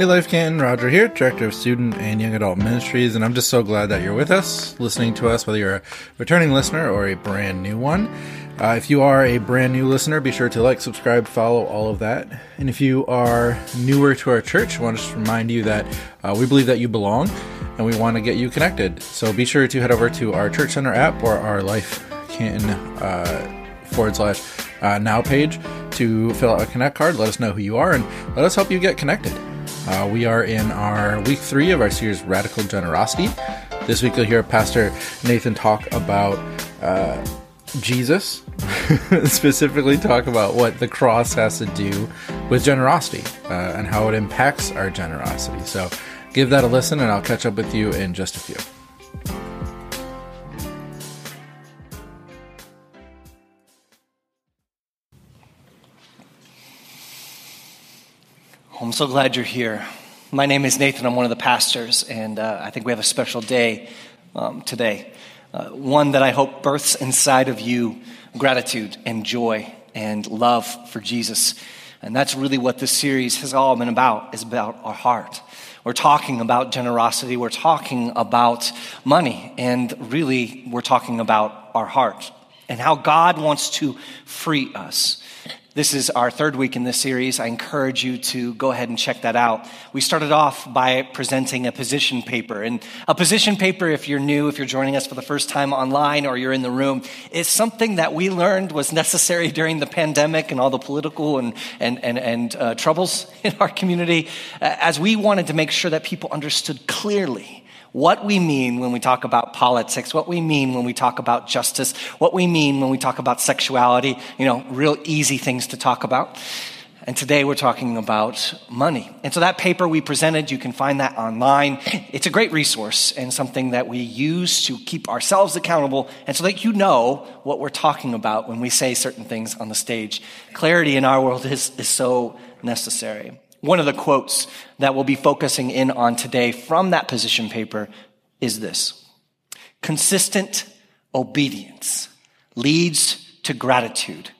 Hey, Life Canton, Roger here, Director of Student and Young Adult Ministries, and I'm just so glad that you're with us, listening to us, whether you're a returning listener or a brand new one. Uh, if you are a brand new listener, be sure to like, subscribe, follow, all of that. And if you are newer to our church, I want to just remind you that uh, we believe that you belong and we want to get you connected. So be sure to head over to our Church Center app or our Life Canton uh, forward slash uh, now page to fill out a connect card. Let us know who you are and let us help you get connected. Uh, we are in our week three of our series, Radical Generosity. This week, you'll hear Pastor Nathan talk about uh, Jesus, specifically talk about what the cross has to do with generosity uh, and how it impacts our generosity. So, give that a listen, and I'll catch up with you in just a few. I'm so glad you're here. My name is Nathan. I'm one of the pastors, and uh, I think we have a special day um, today. Uh, one that I hope births inside of you gratitude and joy and love for Jesus. And that's really what this series has all been about, is about our heart. We're talking about generosity. We're talking about money. And really, we're talking about our heart and how God wants to free us this is our third week in this series. I encourage you to go ahead and check that out. We started off by presenting a position paper. And a position paper, if you're new, if you're joining us for the first time online or you're in the room, is something that we learned was necessary during the pandemic and all the political and, and, and, and uh, troubles in our community, as we wanted to make sure that people understood clearly what we mean when we talk about politics, what we mean when we talk about justice, what we mean when we talk about sexuality, you know, real easy things to talk about. And today we're talking about money. And so that paper we presented, you can find that online. It's a great resource and something that we use to keep ourselves accountable and so that you know what we're talking about when we say certain things on the stage. Clarity in our world is, is so necessary. One of the quotes that we'll be focusing in on today from that position paper is this. Consistent obedience leads to gratitude,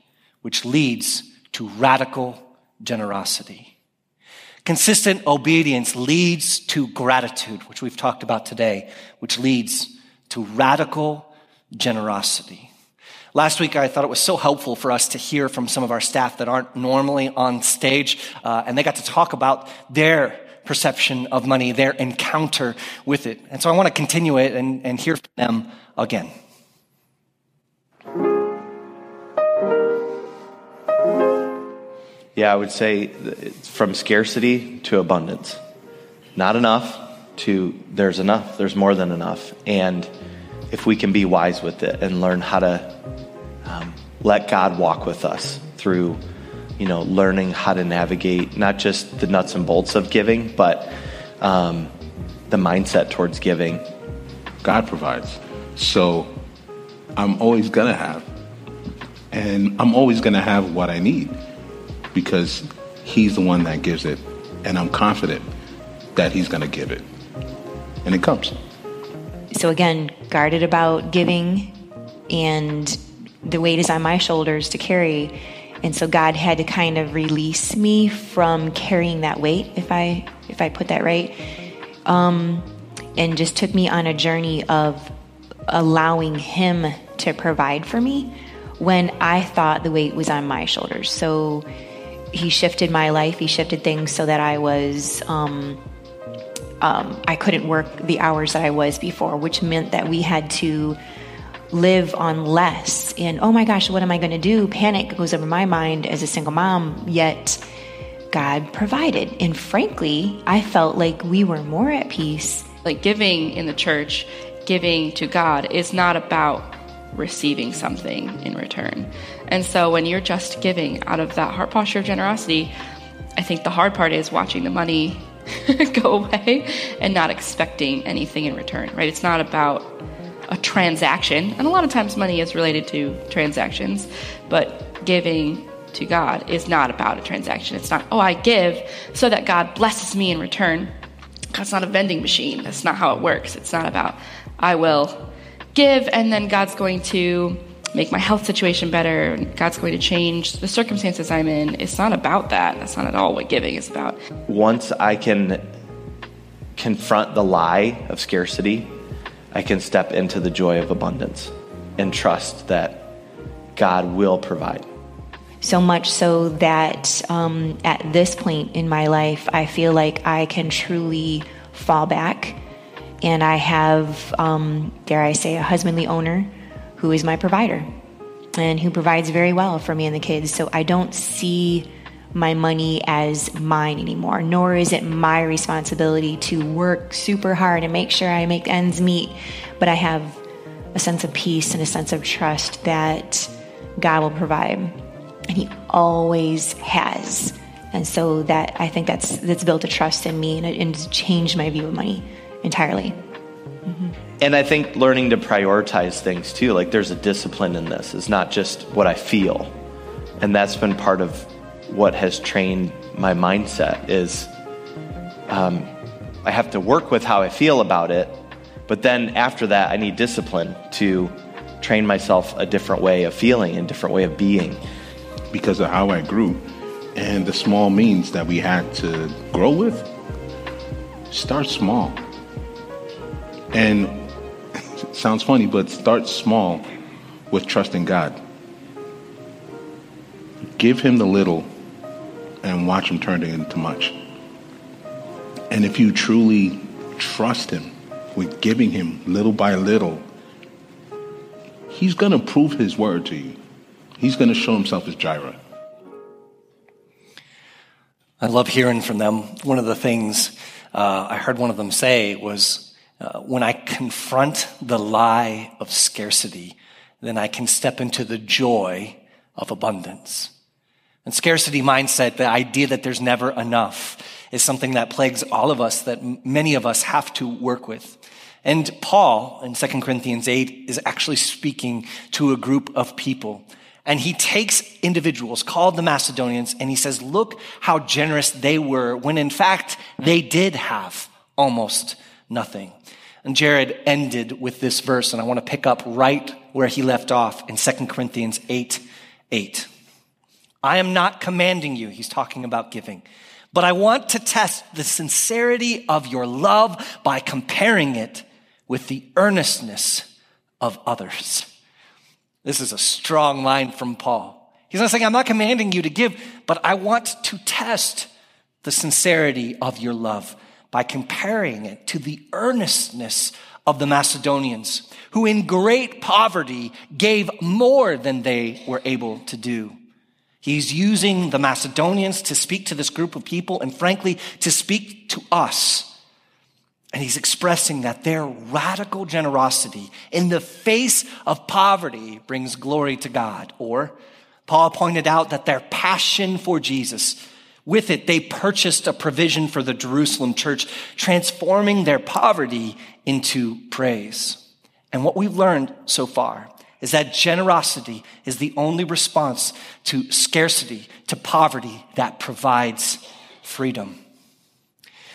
which leads to radical generosity. Consistent obedience leads to gratitude, which we've talked about today, which leads to radical generosity. Last week, I thought it was so helpful for us to hear from some of our staff that aren't normally on stage, uh, and they got to talk about their perception of money, their encounter with it. And so I want to continue it and, and hear from them again. Yeah, I would say from scarcity to abundance. Not enough to there's enough, there's more than enough. And if we can be wise with it and learn how to um, let God walk with us through, you know, learning how to navigate not just the nuts and bolts of giving, but um, the mindset towards giving. God provides. So I'm always going to have. And I'm always going to have what I need because He's the one that gives it. And I'm confident that He's going to give it. And it comes. So, again, guarded about giving and the weight is on my shoulders to carry. And so God had to kind of release me from carrying that weight, if I if I put that right, um, and just took me on a journey of allowing Him to provide for me when I thought the weight was on my shoulders. So He shifted my life. He shifted things so that I was. Um, um, I couldn't work the hours that I was before, which meant that we had to live on less. And oh my gosh what am i going to do? Panic goes over my mind as a single mom yet god provided. And frankly i felt like we were more at peace. Like giving in the church giving to god is not about receiving something in return. And so when you're just giving out of that heart posture of generosity i think the hard part is watching the money go away and not expecting anything in return right it's not about a transaction, and a lot of times money is related to transactions, but giving to God is not about a transaction. It's not, oh, I give so that God blesses me in return. God's not a vending machine. That's not how it works. It's not about, I will give and then God's going to make my health situation better. God's going to change the circumstances I'm in. It's not about that. That's not at all what giving is about. Once I can confront the lie of scarcity, I can step into the joy of abundance and trust that God will provide. So much so that um, at this point in my life, I feel like I can truly fall back. And I have, um, dare I say, a husbandly owner who is my provider and who provides very well for me and the kids. So I don't see my money as mine anymore, nor is it my responsibility to work super hard and make sure I make ends meet. But I have a sense of peace and a sense of trust that God will provide. And He always has. And so that I think that's that's built a trust in me and, it, changed my view of money entirely. And I think learning to prioritize things too, like there's a discipline in this. It's not just what I feel. And that's been part of what has trained my mindset is um, I have to work with how I feel about it, but then after that, I need discipline to train myself a different way of feeling and different way of being. because of how I grew and the small means that we had to grow with. Start small. And sounds funny, but start small with trusting God. Give Him the little and watch Him turn it into much. And if you truly trust Him with giving Him little by little, He's going to prove His word to you. He's going to show Himself as Jireh. I love hearing from them. One of the things uh, I heard one of them say was, uh, when I confront the lie of scarcity, then I can step into the joy of abundance. And scarcity mindset, the idea that there's never enough, is something that plagues all of us, that many of us have to work with. And Paul in 2 Corinthians 8 is actually speaking to a group of people. And he takes individuals called the Macedonians and he says, look how generous they were when in fact they did have almost nothing. And Jared ended with this verse and I want to pick up right where he left off in 2 Corinthians 8, 8. I am not commanding you, he's talking about giving, but I want to test the sincerity of your love by comparing it with the earnestness of others. This is a strong line from Paul. He's not saying, I'm not commanding you to give, but I want to test the sincerity of your love by comparing it to the earnestness of the Macedonians, who in great poverty gave more than they were able to do. He's using the Macedonians to speak to this group of people and frankly, to speak to us. And he's expressing that their radical generosity in the face of poverty brings glory to God. Or Paul pointed out that their passion for Jesus, with it, they purchased a provision for the Jerusalem church, transforming their poverty into praise. And what we've learned so far is that generosity is the only response to scarcity, to poverty that provides freedom.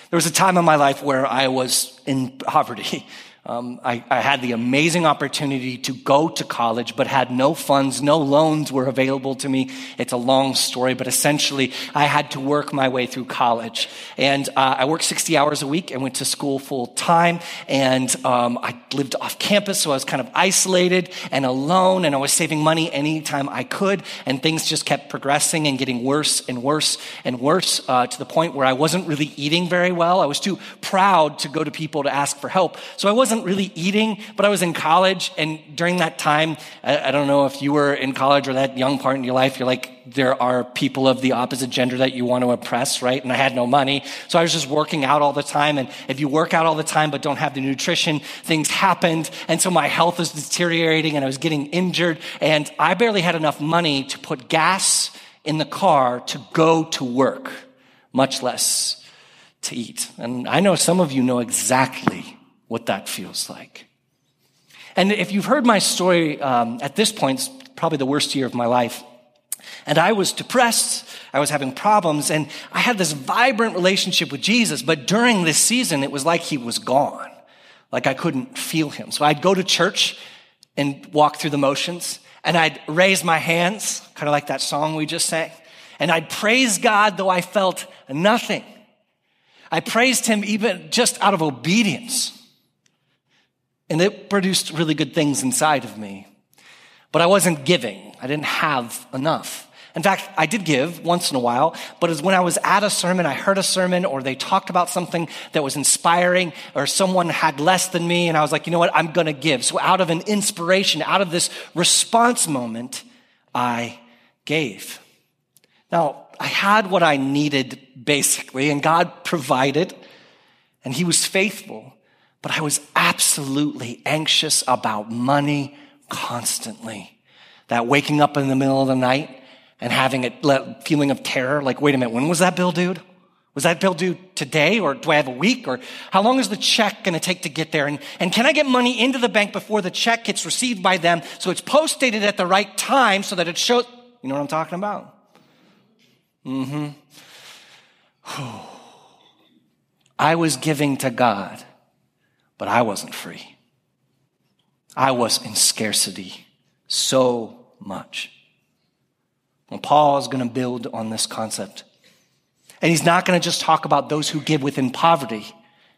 There was a time in my life where I was in poverty. Um, I, I, had the amazing opportunity to go to college, but had no funds, no loans were available to me. It's a long story, but essentially, I had to work my way through college. And uh, I worked 60 hours a week and went to school full time. And um, I lived off campus, so I was kind of isolated and alone, and I was saving money anytime I could. And things just kept progressing and getting worse and worse and worse uh, to the point where I wasn't really eating very well. I was too proud to go to people to ask for help, so I wasn't wasn't really eating, but I was in college. And during that time, I, I, don't know if you were in college or that young part in your life, you're like, there are people of the opposite gender that you want to impress, right? And I had no money. So I was just working out all the time. And if you work out all the time but don't have the nutrition, things happened. And so my health was deteriorating and I was getting injured. And I barely had enough money to put gas in the car to go to work, much less to eat. And I know some of you know exactly what that feels like. And if you've heard my story um, at this point, it's probably the worst year of my life. And I was depressed. I was having problems and I had this vibrant relationship with Jesus. But during this season, it was like he was gone. Like I couldn't feel him. So I'd go to church and walk through the motions. and I'd raise my hands, kind of like that song we just sang, and I'd praise God though I felt nothing. I praised him even just out of obedience. And it produced really good things inside of me. But I wasn't giving. I didn't have enough. In fact, I did give once in a while, but it was when I was at a sermon, I heard a sermon or they talked about something that was inspiring or someone had less than me and I was like, you know what? I'm going to give. So out of an inspiration, out of this response moment, I gave. Now, I had what I needed basically and God provided and he was faithful, but I was absolutely anxious about money constantly. That waking up in the middle of the night and having a feeling of terror, like, wait a minute, when was that bill due? Was that bill due today or do I have a week or how long is the check going to take to get there? And, and can I get money into the bank before the check gets received by them so it's post dated at the right time so that it shows, you know what I'm talking about? Mm-hmm. I was giving to God, but I wasn't free. I was in scarcity so much. And Paul is going to build on this concept. And he's not going to just talk about those who give within poverty,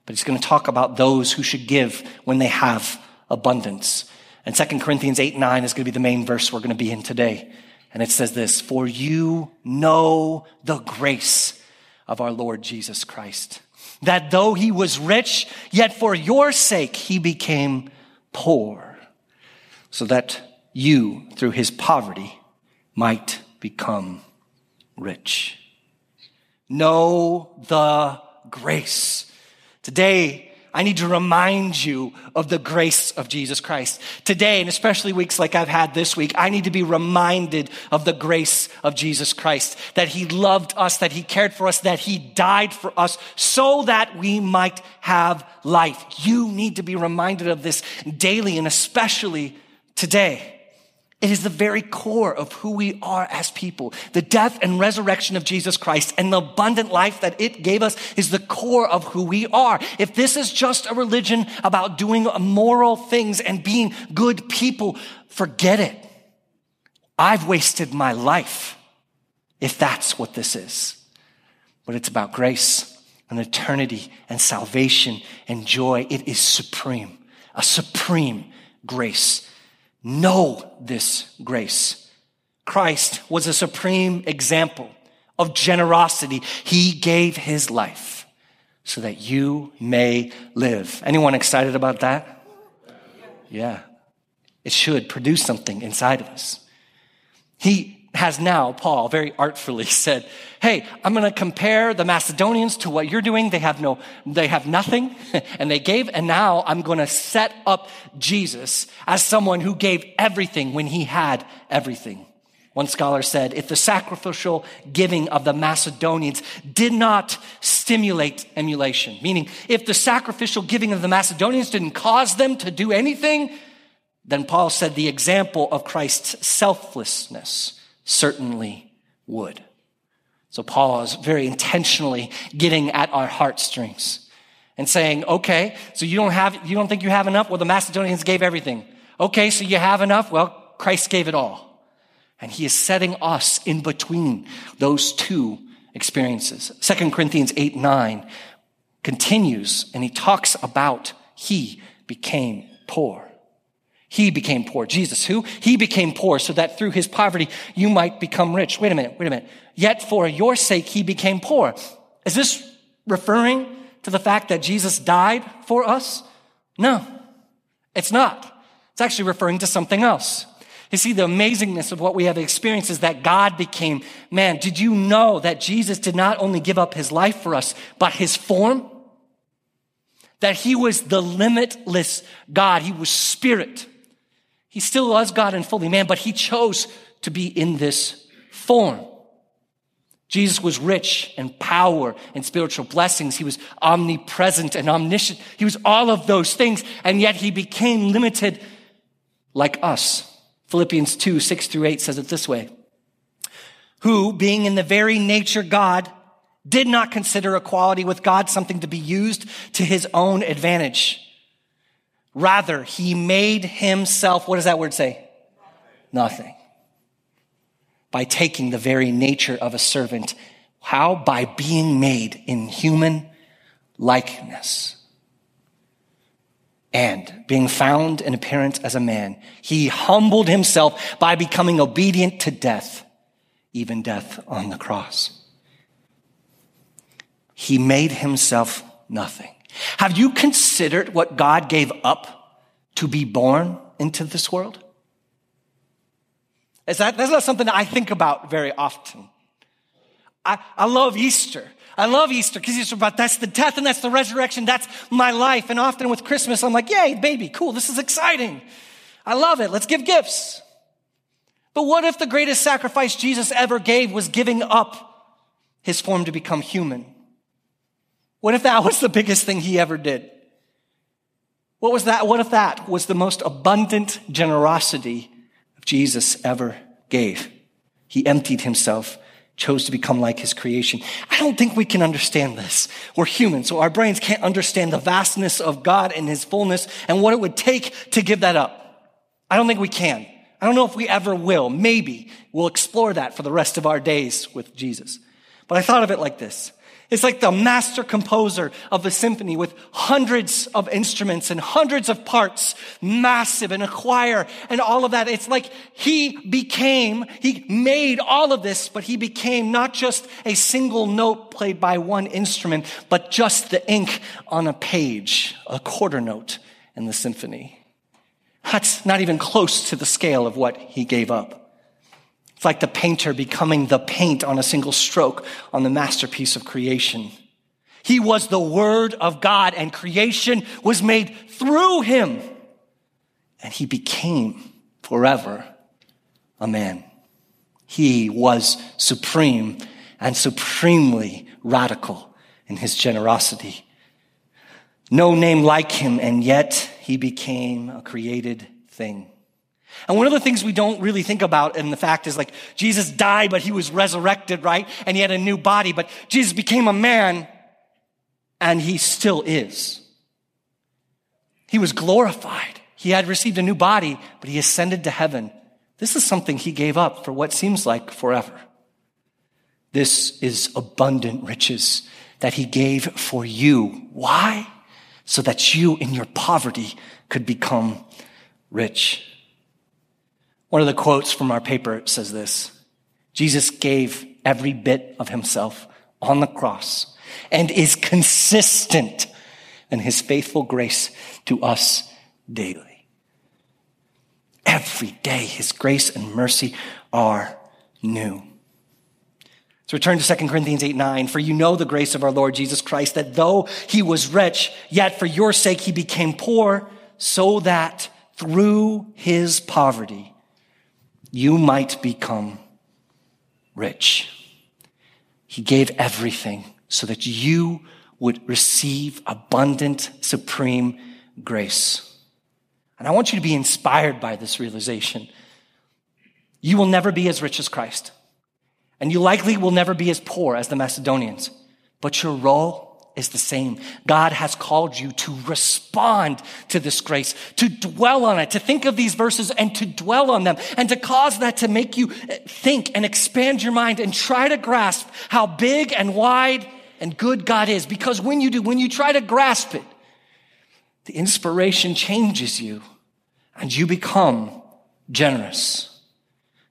but he's going to talk about those who should give when they have abundance. And 2 Corinthians 8 9 is going to be the main verse we're going to be in today. And it says this For you know the grace of our Lord Jesus Christ, that though he was rich, yet for your sake he became poor, so that you, through his poverty, might become rich. Know the grace. Today, I need to remind you of the grace of Jesus Christ. Today, and especially weeks like I've had this week, I need to be reminded of the grace of Jesus Christ. That He loved us, that He cared for us, that He died for us so that we might have life. You need to be reminded of this daily and especially today. It is the very core of who we are as people. The death and resurrection of Jesus Christ and the abundant life that it gave us is the core of who we are. If this is just a religion about doing moral things and being good people, forget it. I've wasted my life if that's what this is. But it's about grace and eternity and salvation and joy. It is supreme, a supreme grace know this grace. Christ was a supreme example of generosity. He gave his life so that you may live. Anyone excited about that? Yeah. It should produce something inside of us. He has now, Paul, very artfully said, Hey, I'm going to compare the Macedonians to what you're doing. They have no, they have nothing and they gave. And now I'm going to set up Jesus as someone who gave everything when he had everything. One scholar said, if the sacrificial giving of the Macedonians did not stimulate emulation, meaning if the sacrificial giving of the Macedonians didn't cause them to do anything, then Paul said the example of Christ's selflessness certainly would. So Paul is very intentionally getting at our heartstrings and saying, okay, so you don't have, you don't think you have enough? Well, the Macedonians gave everything. Okay, so you have enough? Well, Christ gave it all. And he is setting us in between those two experiences. Second Corinthians 8, 9 continues and he talks about he became poor. He became poor. Jesus, who? He became poor so that through his poverty you might become rich. Wait a minute, wait a minute. Yet for your sake he became poor. Is this referring to the fact that Jesus died for us? No, it's not. It's actually referring to something else. You see, the amazingness of what we have experienced is that God became man. Did you know that Jesus did not only give up his life for us, but his form? That he was the limitless God. He was spirit. He still was God and fully man, but he chose to be in this form. Jesus was rich in power and spiritual blessings. He was omnipresent and omniscient. He was all of those things, and yet he became limited like us. Philippians 2, 6 through 8 says it this way. Who, being in the very nature God, did not consider equality with God something to be used to his own advantage. Rather, he made himself, what does that word say? nothing by taking the very nature of a servant. How? By being made in human likeness. And being found in appearance as a man, he humbled himself by becoming obedient to death, even death on the cross. He made himself nothing. Have you considered what God gave up to be born into this world? Is that, that's not something that I think about very often. I, I love Easter. I love Easter because Easter about that's the death and that's the resurrection. That's my life. And often with Christmas, I'm like, yay, baby, cool. This is exciting. I love it. Let's give gifts. But what if the greatest sacrifice Jesus ever gave was giving up his form to become human? What if that was the biggest thing he ever did? What was that? What if that was the most abundant generosity Jesus ever gave? He emptied himself chose to become like his creation. I don't think we can understand this. We're human, so our brains can't understand the vastness of God and his fullness and what it would take to give that up. I don't think we can. I don't know if we ever will. Maybe we'll explore that for the rest of our days with Jesus. But I thought of it like this. It's like the master composer of a symphony with hundreds of instruments and hundreds of parts, massive and a choir and all of that. It's like he became, he made all of this, but he became not just a single note played by one instrument, but just the ink on a page, a quarter note in the symphony. That's not even close to the scale of what he gave up. It's like the painter becoming the paint on a single stroke on the masterpiece of creation. He was the Word of God, and creation was made through him. And he became forever a man. He was supreme and supremely radical in his generosity. No name like him, and yet he became a created thing. And one of the things we don't really think about in the fact is like Jesus died, but he was resurrected, right? And he had a new body, but Jesus became a man and he still is. He was glorified. He had received a new body, but he ascended to heaven. This is something he gave up for what seems like forever. This is abundant riches that he gave for you. Why? So that you in your poverty could become rich. One of the quotes from our paper says this Jesus gave every bit of himself on the cross and is consistent in his faithful grace to us daily. Every day, his grace and mercy are new. Let's return to 2 Corinthians 8 9. For you know the grace of our Lord Jesus Christ, that though he was rich, yet for your sake he became poor, so that through his poverty you might become rich. He gave everything so that you would receive abundant, supreme grace. And I want you to be inspired by this realization. You will never be as rich as Christ. And you likely will never be as poor as the Macedonians. But your role is the same. God has called you to respond to this grace, to dwell on it, to think of these verses and to dwell on them, and to cause that to make you think and expand your mind and try to grasp how big and wide and good God is. Because when you do, when you try to grasp it, the inspiration changes you and you become generous.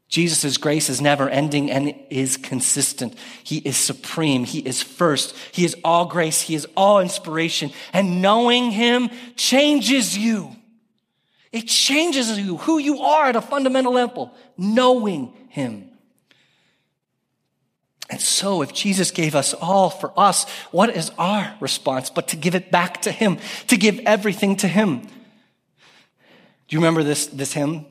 Jesus' grace is never ending and is consistent. He is supreme. He is first. He is all grace. He is all inspiration. And knowing him changes you. It changes you, who you are at a fundamental level, knowing him. And so, if Jesus gave us all for us, what is our response but to give it back to him, to give everything to him? Do you remember this, this hymn?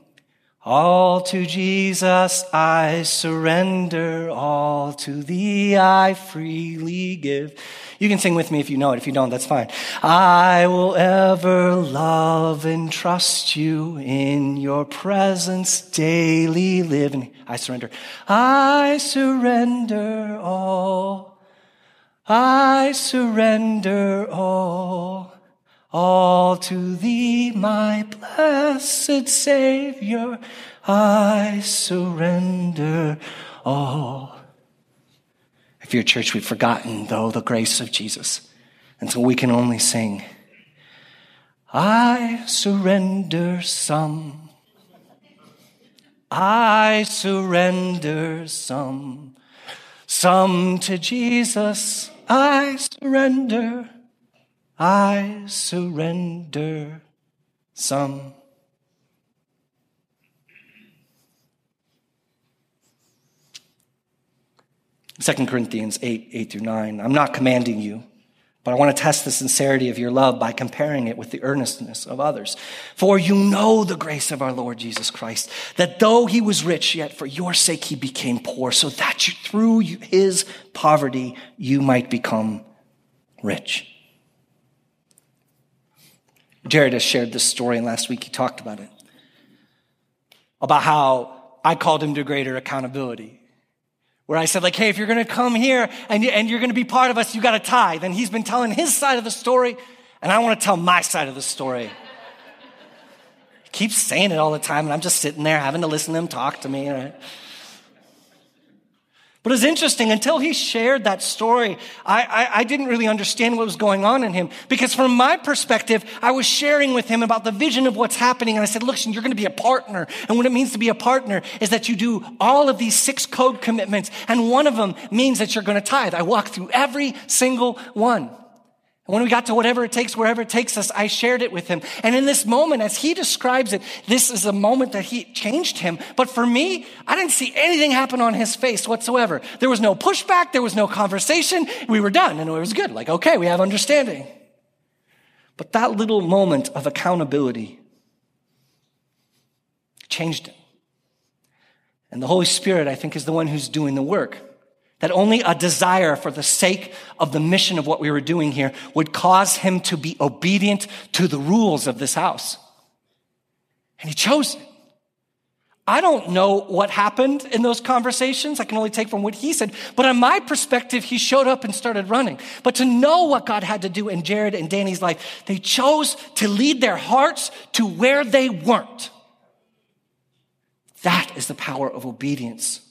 All to Jesus I surrender, all to thee I freely give. You can sing with me if you know it. If you don't, that's fine. I will ever love and trust you in your presence daily live. And I surrender. I surrender all. I surrender all. All to thee, my blessed Savior, I surrender all. If you're a church, we've forgotten, though, the grace of Jesus. And so we can only sing, I surrender some. I surrender some. Some to Jesus. I surrender. I surrender some. Second Corinthians 8, 8 through 9. I'm not commanding you, but I want to test the sincerity of your love by comparing it with the earnestness of others. For you know the grace of our Lord Jesus Christ, that though he was rich, yet for your sake he became poor, so that you, through his poverty you might become rich. Jared has shared this story, and last week he talked about it. About how I called him to greater accountability. Where I said, like, hey, if you're to come here and, you, and you're going to be part of us, you got to tithe. And he's been telling his side of the story, and I want to tell my side of the story. he keeps saying it all the time, and I'm just sitting there having to listen to him talk to me. Right? But it's interesting, until he shared that story, I, I, I, didn't really understand what was going on in him. Because from my perspective, I was sharing with him about the vision of what's happening. And I said, listen, you're going to be a partner. And what it means to be a partner is that you do all of these six code commitments. And one of them means that you're going to tithe. I walked through every single one. And when we got to whatever it takes, wherever it takes us, I shared it with him. And in this moment, as he describes it, this is a moment that he changed him. But for me, I didn't see anything happen on his face whatsoever. There was no pushback. There was no conversation. We were done and it was good. Like, okay, we have understanding. But that little moment of accountability changed him. And the Holy Spirit, I think, is the one who's doing the work. That only a desire for the sake of the mission of what we were doing here would cause him to be obedient to the rules of this house. And he chose it. I don't know what happened in those conversations. I can only take from what he said. But on my perspective, he showed up and started running. But to know what God had to do in Jared and Danny's life, they chose to lead their hearts to where they weren't. That is the power of obedience.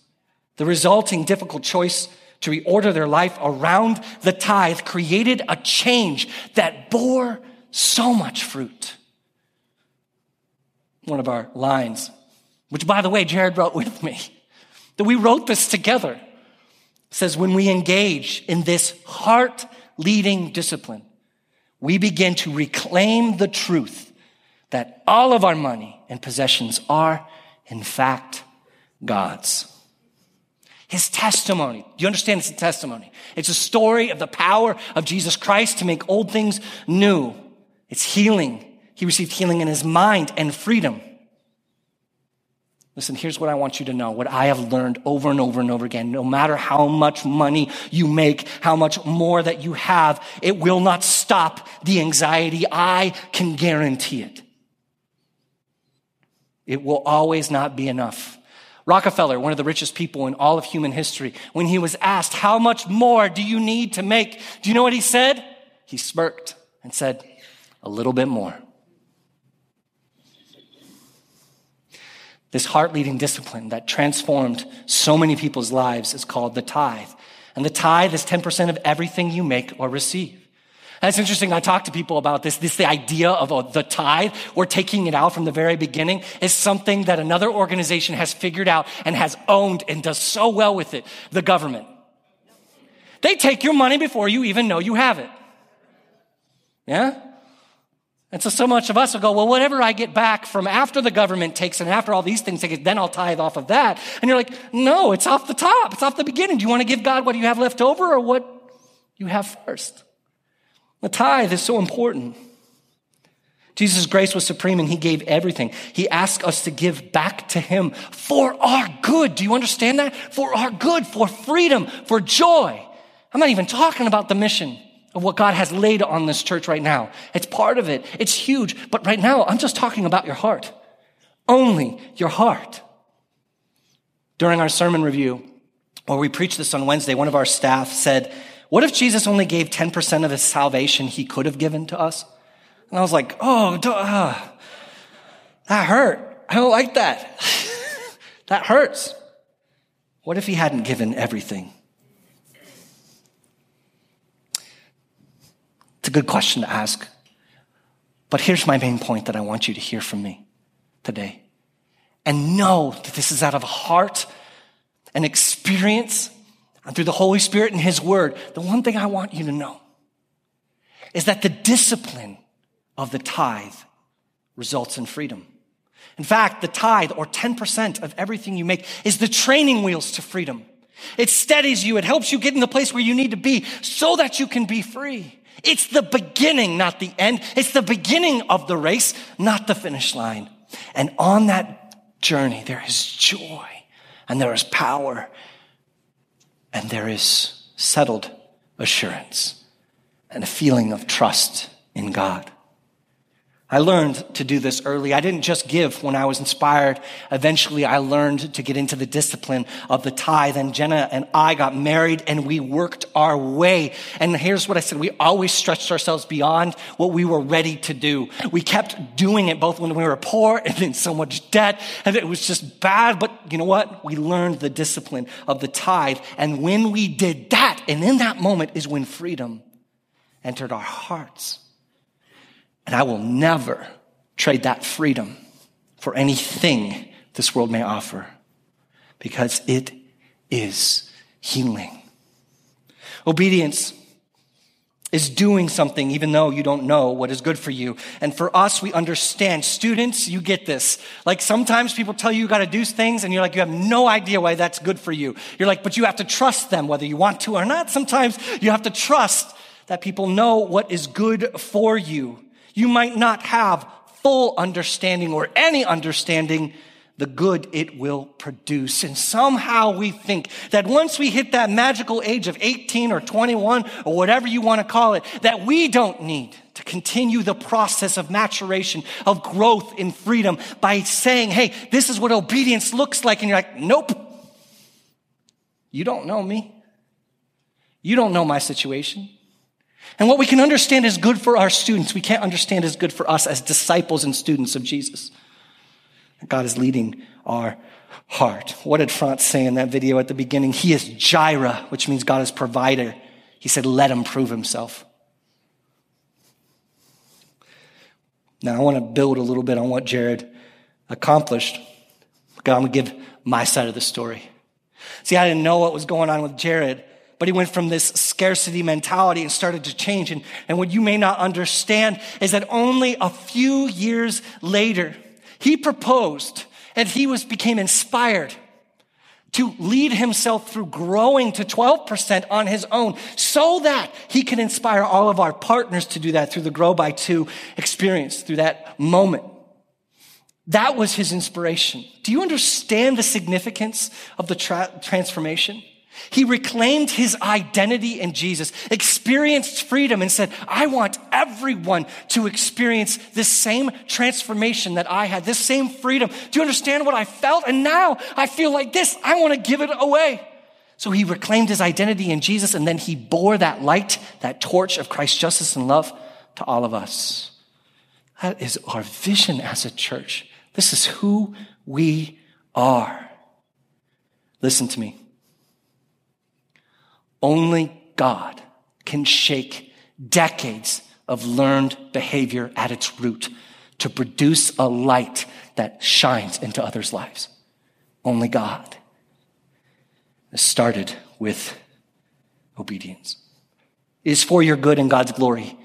The resulting difficult choice to reorder their life around the tithe created a change that bore so much fruit. One of our lines, which by the way, Jared wrote with me, that we wrote this together, says, when we engage in this heart leading discipline, we begin to reclaim the truth that all of our money and possessions are, in fact, God's. His testimony. Do you understand it's a testimony? It's a story of the power of Jesus Christ to make old things new. It's healing. He received healing in his mind and freedom. Listen, here's what I want you to know. What I have learned over and over and over again. No matter how much money you make, how much more that you have, it will not stop the anxiety. I can guarantee it. It will always not be enough. Rockefeller, one of the richest people in all of human history, when he was asked, How much more do you need to make? Do you know what he said? He smirked and said, A little bit more. This heart leading discipline that transformed so many people's lives is called the tithe. And the tithe is 10% of everything you make or receive. That's interesting. I talk to people about this. This, the idea of a, the tithe, or taking it out from the very beginning, is something that another organization has figured out and has owned and does so well with it. The government. They take your money before you even know you have it. Yeah? And so, so much of us will go, well, whatever I get back from after the government takes and after all these things take then I'll tithe off of that. And you're like, no, it's off the top. It's off the beginning. Do you want to give God what you have left over or what you have first? The tithe is so important. Jesus' grace was supreme and he gave everything. He asked us to give back to him for our good. Do you understand that? For our good, for freedom, for joy. I'm not even talking about the mission of what God has laid on this church right now. It's part of it. It's huge. But right now, I'm just talking about your heart. Only your heart. During our sermon review, where we preached this on Wednesday, one of our staff said, what if Jesus only gave 10% of his salvation he could have given to us? And I was like, oh, uh, that hurt. I don't like that. That hurts. What if he hadn't given everything? It's a good question to ask. But here's my main point that I want you to hear from me today. And know that this is out of a heart and experience and through the Holy Spirit and His Word. The one thing I want you to know is that the discipline of the tithe results in freedom. In fact, the tithe or 10% of everything you make is the training wheels to freedom. It steadies you. It helps you get in the place where you need to be so that you can be free. It's the beginning, not the end. It's the beginning of the race, not the finish line. And on that journey, there is joy and there is power and there is settled assurance and a feeling of trust in God. I learned to do this early. I didn't just give when I was inspired. Eventually, I learned to get into the discipline of the tithe. And Jenna and I got married and we worked our way. And here's what I said. We always stretched ourselves beyond what we were ready to do. We kept doing it both when we were poor and in so much debt. And it was just bad. But you know what? We learned the discipline of the tithe. And when we did that, and in that moment is when freedom entered our hearts. And I will never trade that freedom for anything this world may offer because it is healing. Obedience is doing something even though you don't know what is good for you. And for us, we understand. Students, you get this. Like sometimes people tell you you gotta do things and you're like, you have no idea why that's good for you. You're like, but you have to trust them whether you want to or not. Sometimes you have to trust that people know what is good for you. You might not have full understanding or any understanding the good it will produce. And somehow we think that once we hit that magical age of 18 or 21 or whatever you want to call it, that we don't need to continue the process of maturation, of growth in freedom by saying, hey, this is what obedience looks like. And you're like, nope. You don't know me. You don't know my situation. And what we can understand is good for our students, we can't understand is good for us as disciples and students of Jesus. God is leading our heart. What did Franz say in that video at the beginning? He is Jireh, which means God is provider. He said, let him prove himself. Now, I want to build a little bit on what Jared accomplished. God, I'm going to give my side of the story. See, I didn't know what was going on with Jared but he went from this scarcity mentality and started to change. And, and what you may not understand is that only a few years later, he proposed and he was, became inspired to lead himself through growing to 12% on his own so that he can inspire all of our partners to do that through the Grow by Two experience, through that moment. That was his inspiration. Do you understand the significance of the tra- transformation? He reclaimed his identity in Jesus, experienced freedom, and said, I want everyone to experience this same transformation that I had, this same freedom. Do you understand what I felt? And now I feel like this. I want to give it away. So he reclaimed his identity in Jesus, and then he bore that light, that torch of Christ's justice and love to all of us. That is our vision as a church. This is who we are. Listen to me. Only God can shake decades of learned behavior at its root to produce a light that shines into others' lives. Only God. It started with obedience. It is for your good and God's glory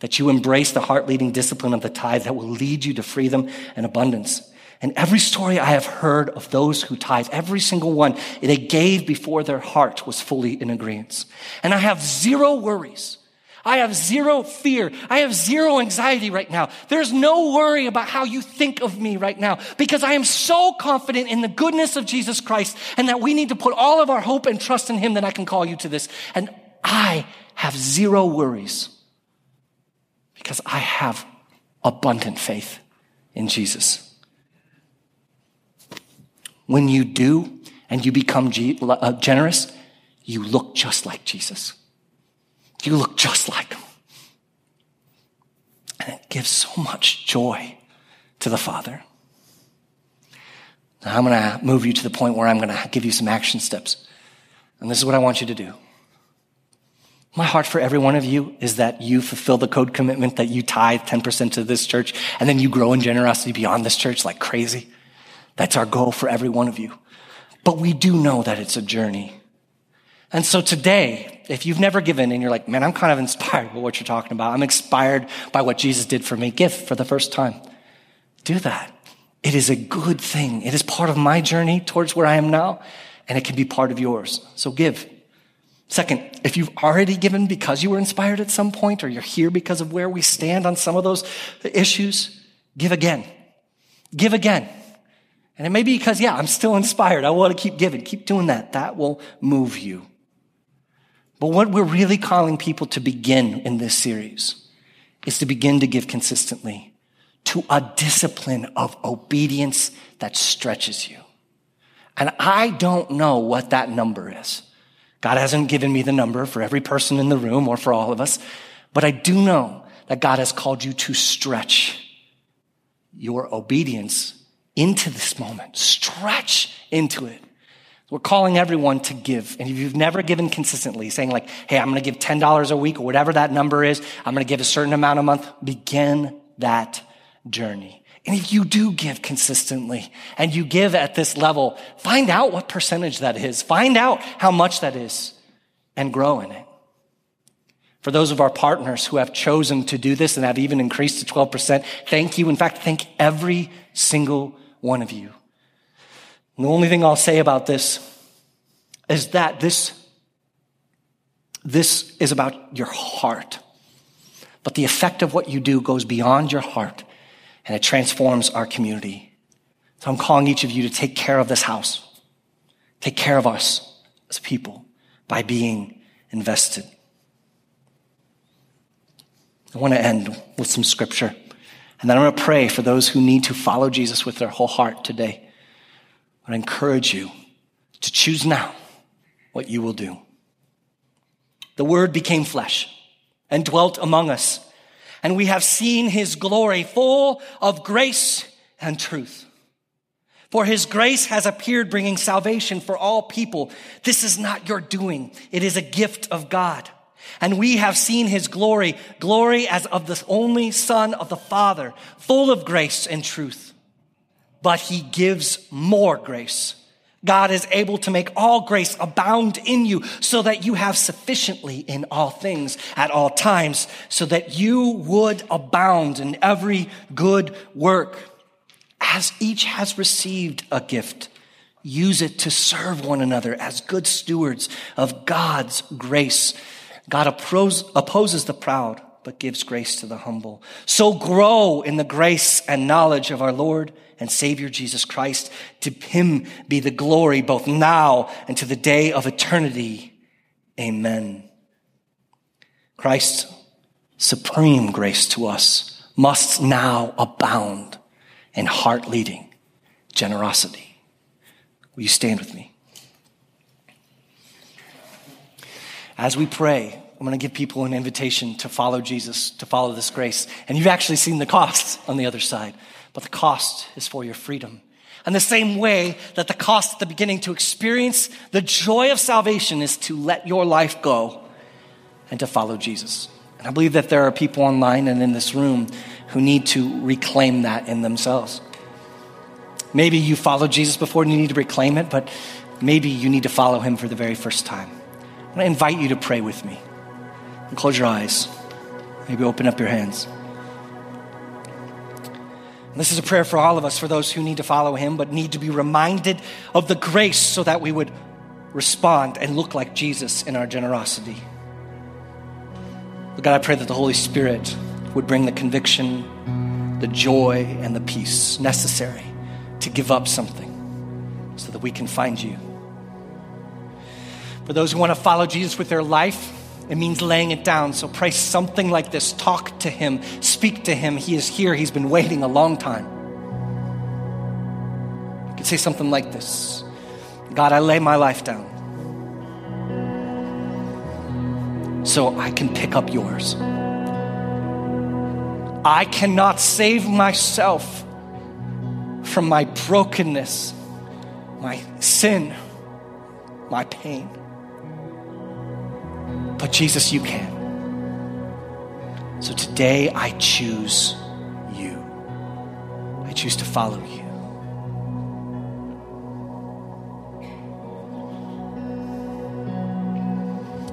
that you embrace the heart leading discipline of the tithe that will lead you to freedom and abundance. And every story I have heard of those who tithe, every single one, they gave before their heart was fully in agreement. And I have zero worries. I have zero fear. I have zero anxiety right now. There's no worry about how you think of me right now because I am so confident in the goodness of Jesus Christ and that we need to put all of our hope and trust in Him that I can call you to this. And I have zero worries because I have abundant faith in Jesus. When you do and you become uh, generous, you look just like Jesus. You look just like him. And it gives so much joy to the Father. Now I'm going to move you to the point where I'm going to give you some action steps. And this is what I want you to do. My heart for every one of you is that you fulfill the code commitment that you tithe 10% to this church and then you grow in generosity beyond this church like crazy. That's our goal for every one of you. But we do know that it's a journey. And so today, if you've never given and you're like, man, I'm kind of inspired by what you're talking about. I'm inspired by what Jesus did for me. Give for the first time. Do that. It is a good thing. It is part of my journey towards where I am now, and it can be part of yours. So give. Second, if you've already given because you were inspired at some point, or you're here because of where we stand on some of those issues, give again. Give again. And it may be because, yeah, I'm still inspired. I want to keep giving. Keep doing that. That will move you. But what we're really calling people to begin in this series is to begin to give consistently to a discipline of obedience that stretches you. And I don't know what that number is. God hasn't given me the number for every person in the room or for all of us, but I do know that God has called you to stretch your obedience into this moment. Stretch into it. We're calling everyone to give. And if you've never given consistently, saying like, hey, I'm going to give $10 a week or whatever that number is, I'm going to give a certain amount a month, begin that journey. And if you do give consistently and you give at this level, find out what percentage that is. Find out how much that is and grow in it. For those of our partners who have chosen to do this and have even increased to 12%, thank you. In fact, thank every single one of you. And the only thing I'll say about this is that this, this is about your heart. But the effect of what you do goes beyond your heart and it transforms our community. So I'm calling each of you to take care of this house, take care of us as people by being invested. I want to end with some scripture. And then I'm going to pray for those who need to follow Jesus with their whole heart today. I encourage you to choose now what you will do. The word became flesh and dwelt among us and we have seen his glory full of grace and truth. For his grace has appeared bringing salvation for all people. This is not your doing. It is a gift of God. And we have seen his glory, glory as of the only son of the father, full of grace and truth. But he gives more grace. God is able to make all grace abound in you so that you have sufficiently in all things at all times, so that you would abound in every good work. As each has received a gift, use it to serve one another as good stewards of God's grace. God opposes the proud, but gives grace to the humble. So grow in the grace and knowledge of our Lord and Savior Jesus Christ. To him be the glory both now and to the day of eternity. Amen. Christ's supreme grace to us must now abound in heart leading generosity. Will you stand with me? As we pray, I'm going to give people an invitation to follow Jesus, to follow this grace. And you've actually seen the cost on the other side but the cost is for your freedom. And the same way that the cost at the beginning to experience the joy of salvation is to let your life go and to follow Jesus. And I believe that there are people online and in this room who need to reclaim that in themselves. Maybe you followed Jesus before and you need to reclaim it, but maybe you need to follow him for the very first time. I want to invite you to pray with me. And close your eyes. Maybe open up your hands. This is a prayer for all of us, for those who need to follow him, but need to be reminded of the grace so that we would respond and look like Jesus in our generosity. But God, I pray that the Holy Spirit would bring the conviction, the joy, and the peace necessary to give up something so that we can find you. For those who want to follow Jesus with their life, it means laying it down. So pray something like this. Talk to him. Speak to him. He is here. He's been waiting a long time. You could say something like this God, I lay my life down so I can pick up yours. I cannot save myself from my brokenness my sin, my pain. But Jesus, you can. So today I choose you. I choose to follow you.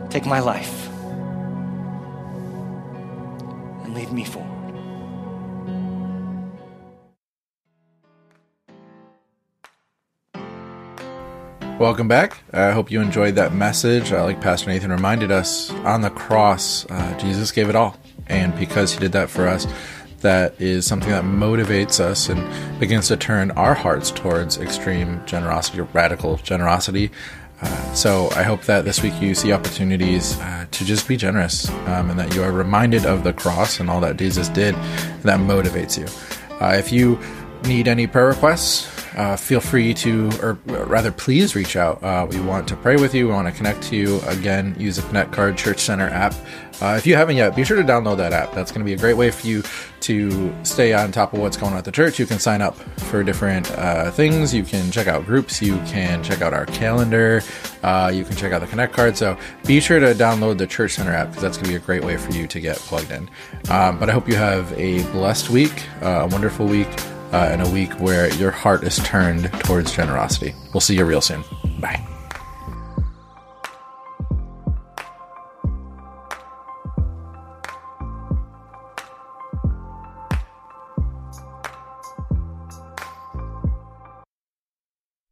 Take my life and lead me forward. Welcome back. I hope you enjoyed that message. Uh, like Pastor Nathan reminded us, on the cross, uh, Jesus gave it all. And because he did that for us, that is something that motivates us and begins to turn our hearts towards extreme generosity or radical generosity. Uh, so I hope that this week you see opportunities uh, to just be generous um, and that you are reminded of the cross and all that Jesus did that motivates you. Uh, if you need any prayer requests, uh, feel free to, or rather, please reach out. Uh, we want to pray with you. We want to connect to you. Again, use the Connect Card Church Center app. Uh, if you haven't yet, be sure to download that app. That's going to be a great way for you to stay on top of what's going on at the church. You can sign up for different uh, things. You can check out groups. You can check out our calendar. Uh, you can check out the Connect Card. So be sure to download the Church Center app because that's going to be a great way for you to get plugged in. Um, but I hope you have a blessed week, a wonderful week uh, in a week where your heart is turned towards generosity. We'll see you real soon. Bye.